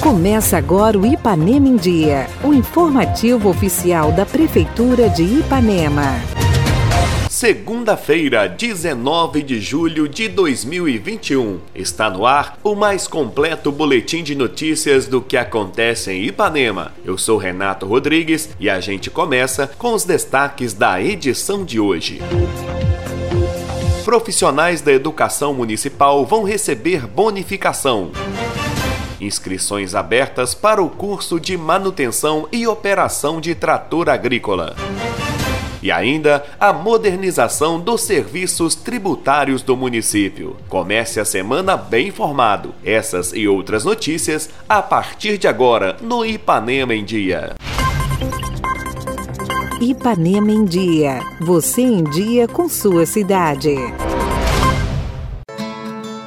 Começa agora o Ipanema em Dia, o informativo oficial da Prefeitura de Ipanema. Segunda-feira, 19 de julho de 2021. Está no ar o mais completo boletim de notícias do que acontece em Ipanema. Eu sou Renato Rodrigues e a gente começa com os destaques da edição de hoje. Profissionais da educação municipal vão receber bonificação. Inscrições abertas para o curso de manutenção e operação de trator agrícola. E ainda a modernização dos serviços tributários do município. Comece a semana bem informado. Essas e outras notícias a partir de agora no Ipanema em Dia. Ipanema em Dia. Você em dia com sua cidade.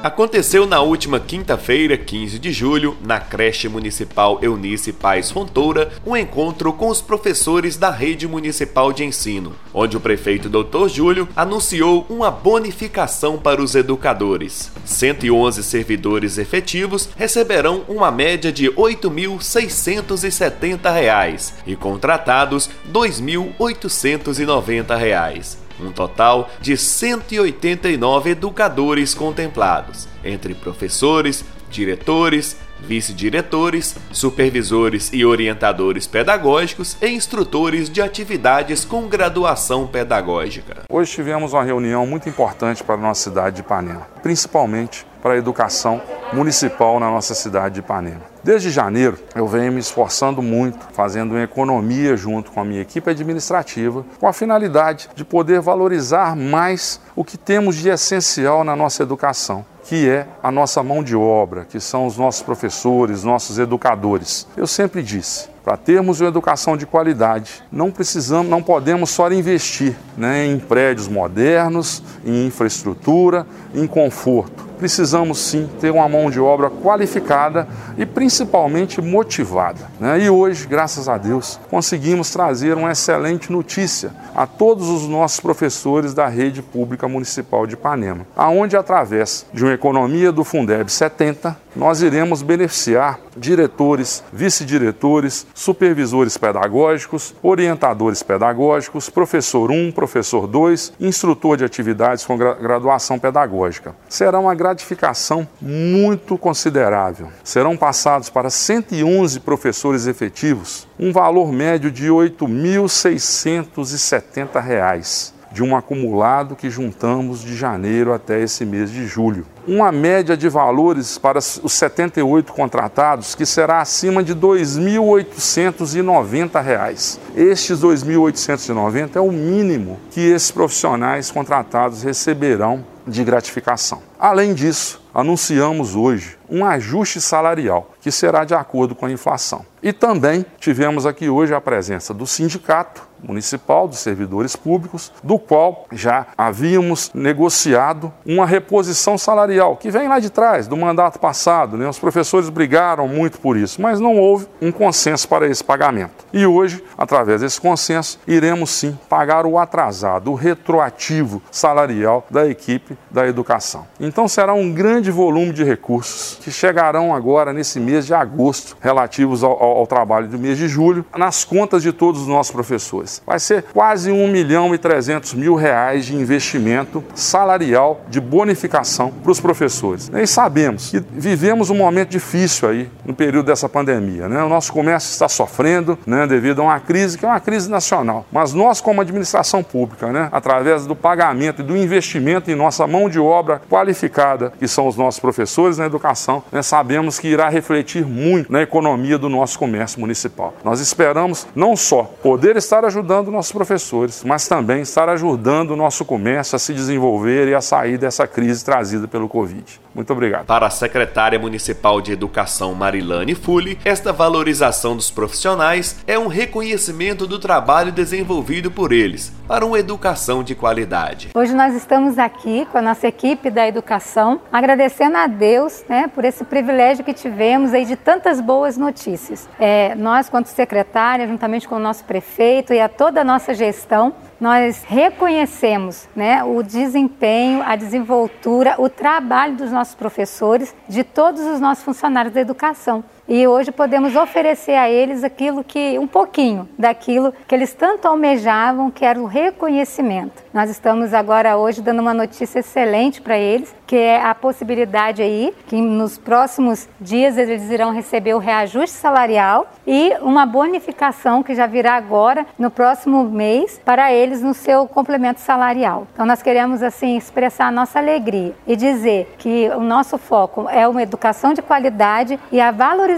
Aconteceu na última quinta-feira, 15 de julho, na creche municipal Eunice Paz Fontoura, um encontro com os professores da rede municipal de ensino, onde o prefeito Dr. Júlio anunciou uma bonificação para os educadores. 111 servidores efetivos receberão uma média de R$ 8.670 e contratados R$ 2.890 um total de 189 educadores contemplados, entre professores, diretores, vice-diretores, supervisores e orientadores pedagógicos e instrutores de atividades com graduação pedagógica. Hoje tivemos uma reunião muito importante para a nossa cidade de Ipanema, principalmente para a educação municipal na nossa cidade de Ipanema. Desde janeiro, eu venho me esforçando muito, fazendo uma economia junto com a minha equipe administrativa, com a finalidade de poder valorizar mais o que temos de essencial na nossa educação que é a nossa mão de obra, que são os nossos professores, nossos educadores. Eu sempre disse, para termos uma educação de qualidade, não precisamos, não podemos só investir né, em prédios modernos, em infraestrutura, em conforto precisamos sim ter uma mão de obra qualificada e principalmente motivada. Né? E hoje, graças a Deus, conseguimos trazer uma excelente notícia a todos os nossos professores da rede pública municipal de Ipanema, aonde através de uma economia do Fundeb 70, nós iremos beneficiar diretores, vice-diretores, supervisores pedagógicos, orientadores pedagógicos, professor 1, professor 2, instrutor de atividades com graduação pedagógica. Será uma gratificação muito considerável. Serão passados para 111 professores efetivos um valor médio de R$ 8.670 de um acumulado que juntamos de janeiro até esse mês de julho. Uma média de valores para os 78 contratados que será acima de R$ 2.890. Estes R$ 2.890 é o mínimo que esses profissionais contratados receberão de gratificação. Além disso, anunciamos hoje um ajuste salarial que será de acordo com a inflação. E também tivemos aqui hoje a presença do sindicato municipal dos servidores públicos, do qual já havíamos negociado uma reposição salarial que vem lá de trás, do mandato passado. Né? Os professores brigaram muito por isso, mas não houve um consenso para esse pagamento. E hoje, através desse consenso, iremos sim pagar o atrasado, o retroativo salarial da equipe da educação. Então será um grande volume de recursos que chegarão agora nesse mês de agosto, relativos ao, ao, ao trabalho do mês de julho, nas contas de todos os nossos professores. Vai ser quase 1 milhão e 300 mil reais de investimento salarial de bonificação para os professores. E sabemos que vivemos um momento difícil aí no período dessa pandemia. Né? O nosso comércio está sofrendo né, devido a uma crise que é uma crise nacional. Mas nós, como administração pública, né, através do pagamento e do investimento em nossa mão de obra qualificada, que são os nossos professores na educação, né, sabemos que irá refletir muito na economia do nosso comércio municipal. Nós esperamos não só poder estar ajudando nossos professores, mas também estar ajudando o nosso comércio a se desenvolver e a sair dessa crise trazida pelo Covid. Muito obrigado. Para a secretária municipal de Educação Marilane Fulli, esta valorização dos profissionais é um reconhecimento do trabalho desenvolvido por eles para uma educação de qualidade. Hoje nós estamos aqui com a nossa equipe da educação, agradecendo a Deus né, por esse privilégio que tivemos aí de tantas boas notícias. É, nós, quanto secretária, juntamente com o nosso prefeito e a toda a nossa gestão, nós reconhecemos né, o desempenho, a desenvoltura, o trabalho dos nossos professores, de todos os nossos funcionários da educação. E hoje podemos oferecer a eles aquilo que, um pouquinho daquilo que eles tanto almejavam, que era o reconhecimento. Nós estamos agora hoje dando uma notícia excelente para eles, que é a possibilidade aí que nos próximos dias eles irão receber o reajuste salarial e uma bonificação que já virá agora no próximo mês para eles no seu complemento salarial. Então nós queremos assim expressar a nossa alegria e dizer que o nosso foco é uma educação de qualidade e a valorização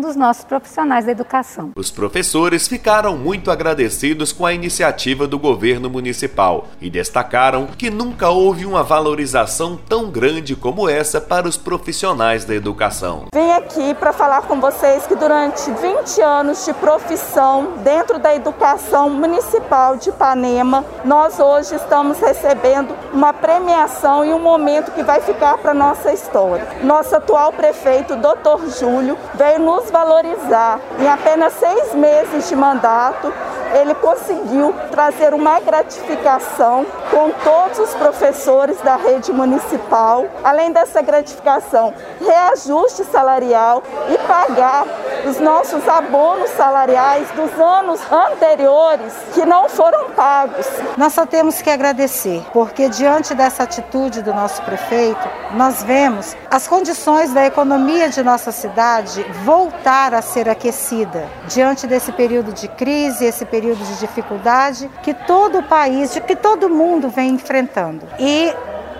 dos nossos profissionais da educação. Os professores ficaram muito agradecidos com a iniciativa do governo municipal e destacaram que nunca houve uma valorização tão grande como essa para os profissionais da educação. Vim aqui para falar com vocês que durante 20 anos de profissão dentro da educação municipal de Ipanema, nós hoje estamos recebendo uma premiação e um momento que vai ficar para nossa história. Nosso atual prefeito, Dr. Júlio, veio nos valorizar. Em apenas seis meses de mandato, ele conseguiu trazer uma gratificação com todos os professores da rede municipal. Além dessa gratificação, reajuste salarial e pagar os nossos abonos salariais dos anos anteriores que não foram pagos. Nós só temos que agradecer, porque diante dessa atitude do nosso prefeito, nós vemos as condições da economia de nossa cidade voltar a ser aquecida diante desse período de crise, esse período de dificuldade que todo o país, que todo mundo vem enfrentando. E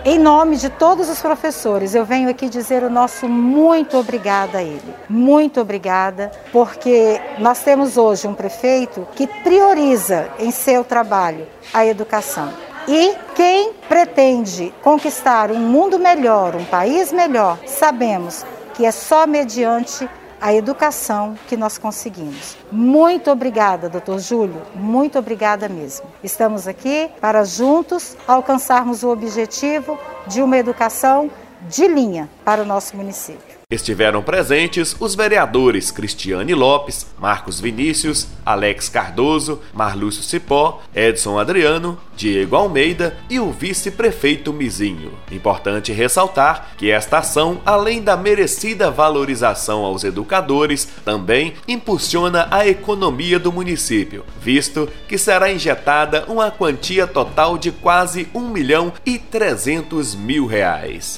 em nome de todos os professores, eu venho aqui dizer o nosso muito obrigada a ele. Muito obrigada, porque nós temos hoje um prefeito que prioriza em seu trabalho a educação. E quem pretende conquistar um mundo melhor, um país melhor, sabemos que é só mediante a educação que nós conseguimos. Muito obrigada, doutor Júlio, muito obrigada mesmo. Estamos aqui para juntos alcançarmos o objetivo de uma educação de linha para o nosso município. Estiveram presentes os vereadores Cristiane Lopes, Marcos Vinícius, Alex Cardoso, Marlúcio Cipó, Edson Adriano, Diego Almeida e o vice-prefeito Mizinho. Importante ressaltar que esta ação, além da merecida valorização aos educadores, também impulsiona a economia do município, visto que será injetada uma quantia total de quase 1 milhão e 300 mil reais.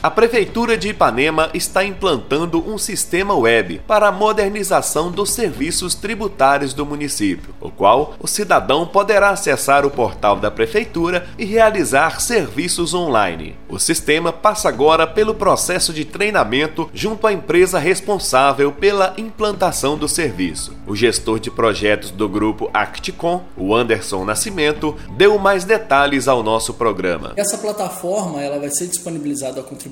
A Prefeitura de Ipanema está implantando um sistema web para a modernização dos serviços tributários do município, o qual o cidadão poderá acessar o portal da Prefeitura e realizar serviços online. O sistema passa agora pelo processo de treinamento junto à empresa responsável pela implantação do serviço. O gestor de projetos do grupo Acticom, o Anderson Nascimento, deu mais detalhes ao nosso programa. Essa plataforma ela vai ser disponibilizada ao contribuinte,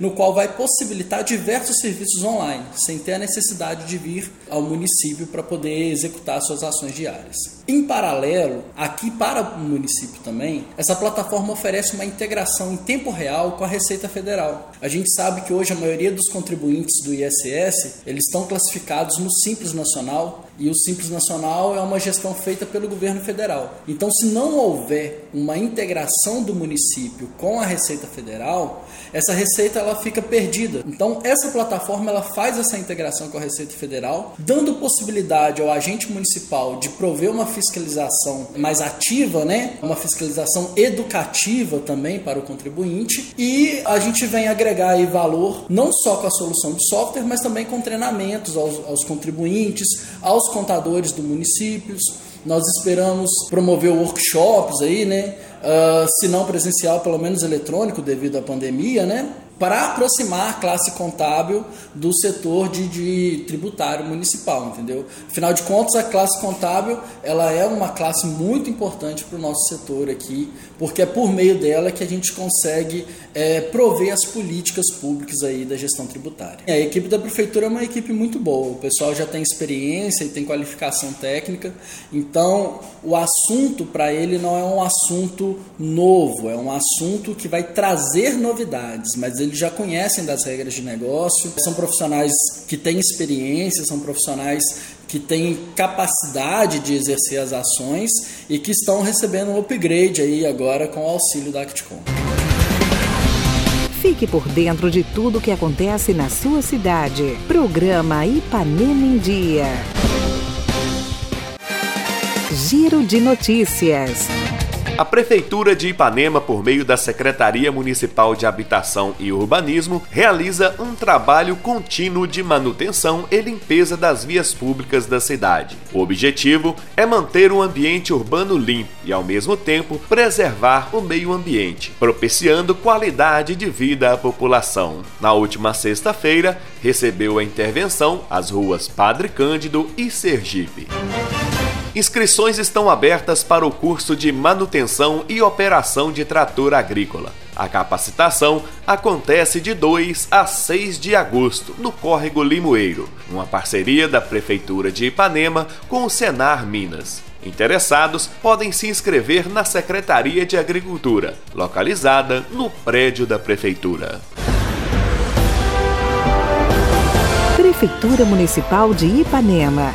no qual vai possibilitar diversos serviços online, sem ter a necessidade de vir ao município para poder executar suas ações diárias. Em paralelo, aqui para o município também, essa plataforma oferece uma integração em tempo real com a Receita Federal. A gente sabe que hoje a maioria dos contribuintes do ISS, eles estão classificados no Simples Nacional, e o Simples Nacional é uma gestão feita pelo governo federal. Então, se não houver uma integração do município com a Receita Federal, essa receita ela fica perdida. Então, essa plataforma ela faz essa integração com a Receita Federal, dando possibilidade ao agente municipal de prover uma fiscalização mais ativa, né? Uma fiscalização educativa também para o contribuinte e a gente vem agregar aí valor não só com a solução de software, mas também com treinamentos aos, aos contribuintes, aos contadores do municípios. Nós esperamos promover workshops aí, né? Uh, se não presencial, pelo menos eletrônico devido à pandemia, né? para aproximar a classe contábil do setor de, de, tributário municipal, entendeu? Afinal de contas, a classe contábil ela é uma classe muito importante para o nosso setor aqui, porque é por meio dela que a gente consegue é, prover as políticas públicas aí da gestão tributária. A equipe da prefeitura é uma equipe muito boa, o pessoal já tem experiência e tem qualificação técnica, então o assunto para ele não é um assunto novo, é um assunto que vai trazer novidades, mas eles já conhecem das regras de negócio, são profissionais que têm experiência, são profissionais que têm capacidade de exercer as ações e que estão recebendo um upgrade aí agora com o auxílio da Acticom. Fique por dentro de tudo que acontece na sua cidade. Programa Ipanema em Dia. Giro de notícias. A Prefeitura de Ipanema, por meio da Secretaria Municipal de Habitação e Urbanismo, realiza um trabalho contínuo de manutenção e limpeza das vias públicas da cidade. O objetivo é manter o ambiente urbano limpo e, ao mesmo tempo, preservar o meio ambiente, propiciando qualidade de vida à população. Na última sexta-feira, recebeu a intervenção as ruas Padre Cândido e Sergipe. Inscrições estão abertas para o curso de manutenção e operação de trator agrícola. A capacitação acontece de 2 a 6 de agosto, no Córrego Limoeiro, uma parceria da Prefeitura de Ipanema com o Senar Minas. Interessados podem se inscrever na Secretaria de Agricultura, localizada no prédio da Prefeitura. Prefeitura Municipal de Ipanema,